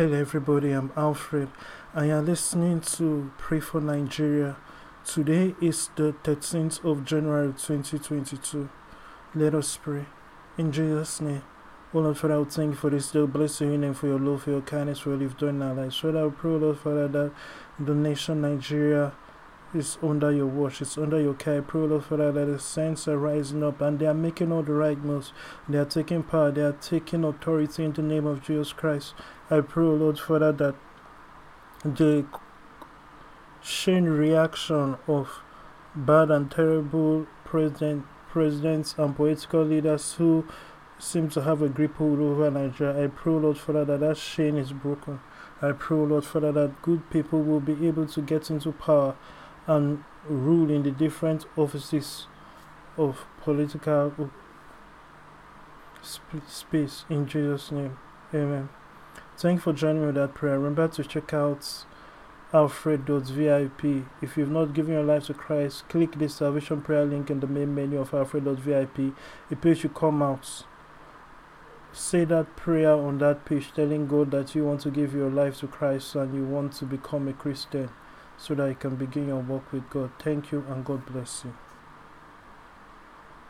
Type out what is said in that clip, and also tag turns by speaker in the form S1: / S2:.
S1: Hello, everybody. I'm Alfred, and you're listening to Pray for Nigeria. Today is the 13th of January 2022. Let us pray. In Jesus' name. Oh Lord, Father, I thank you for this day. Bless your name for your love, for your kindness, for done in our lives. Father, I pray, Lord, Father, that the nation Nigeria is under your watch, it's under your care. Pray, Lord Father, that the saints are rising up and they are making all the right moves. They are taking power, they are taking authority in the name of Jesus Christ. I pray, Lord Father, that the chain reaction of bad and terrible president, presidents and political leaders who seem to have a grip over Nigeria. I pray, Lord Father, that that chain is broken. I pray, Lord Father, that good people will be able to get into power and rule in the different offices of political space in Jesus' name. Amen. Thank you for joining me with that prayer. Remember to check out alfred.vip. If you've not given your life to Christ, click the salvation prayer link in the main menu of alfred.vip. A page will come out. Say that prayer on that page, telling God that you want to give your life to Christ and you want to become a Christian so that you can begin your walk with God. Thank you and God bless you.